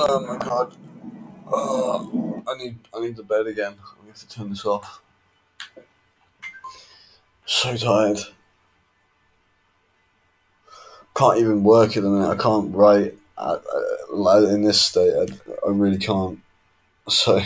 Oh my god. Oh, I need I need the bed again. I need to turn this off. So tired. Can't even work at the minute. I can't write at, uh, in this state. I, I really can't. So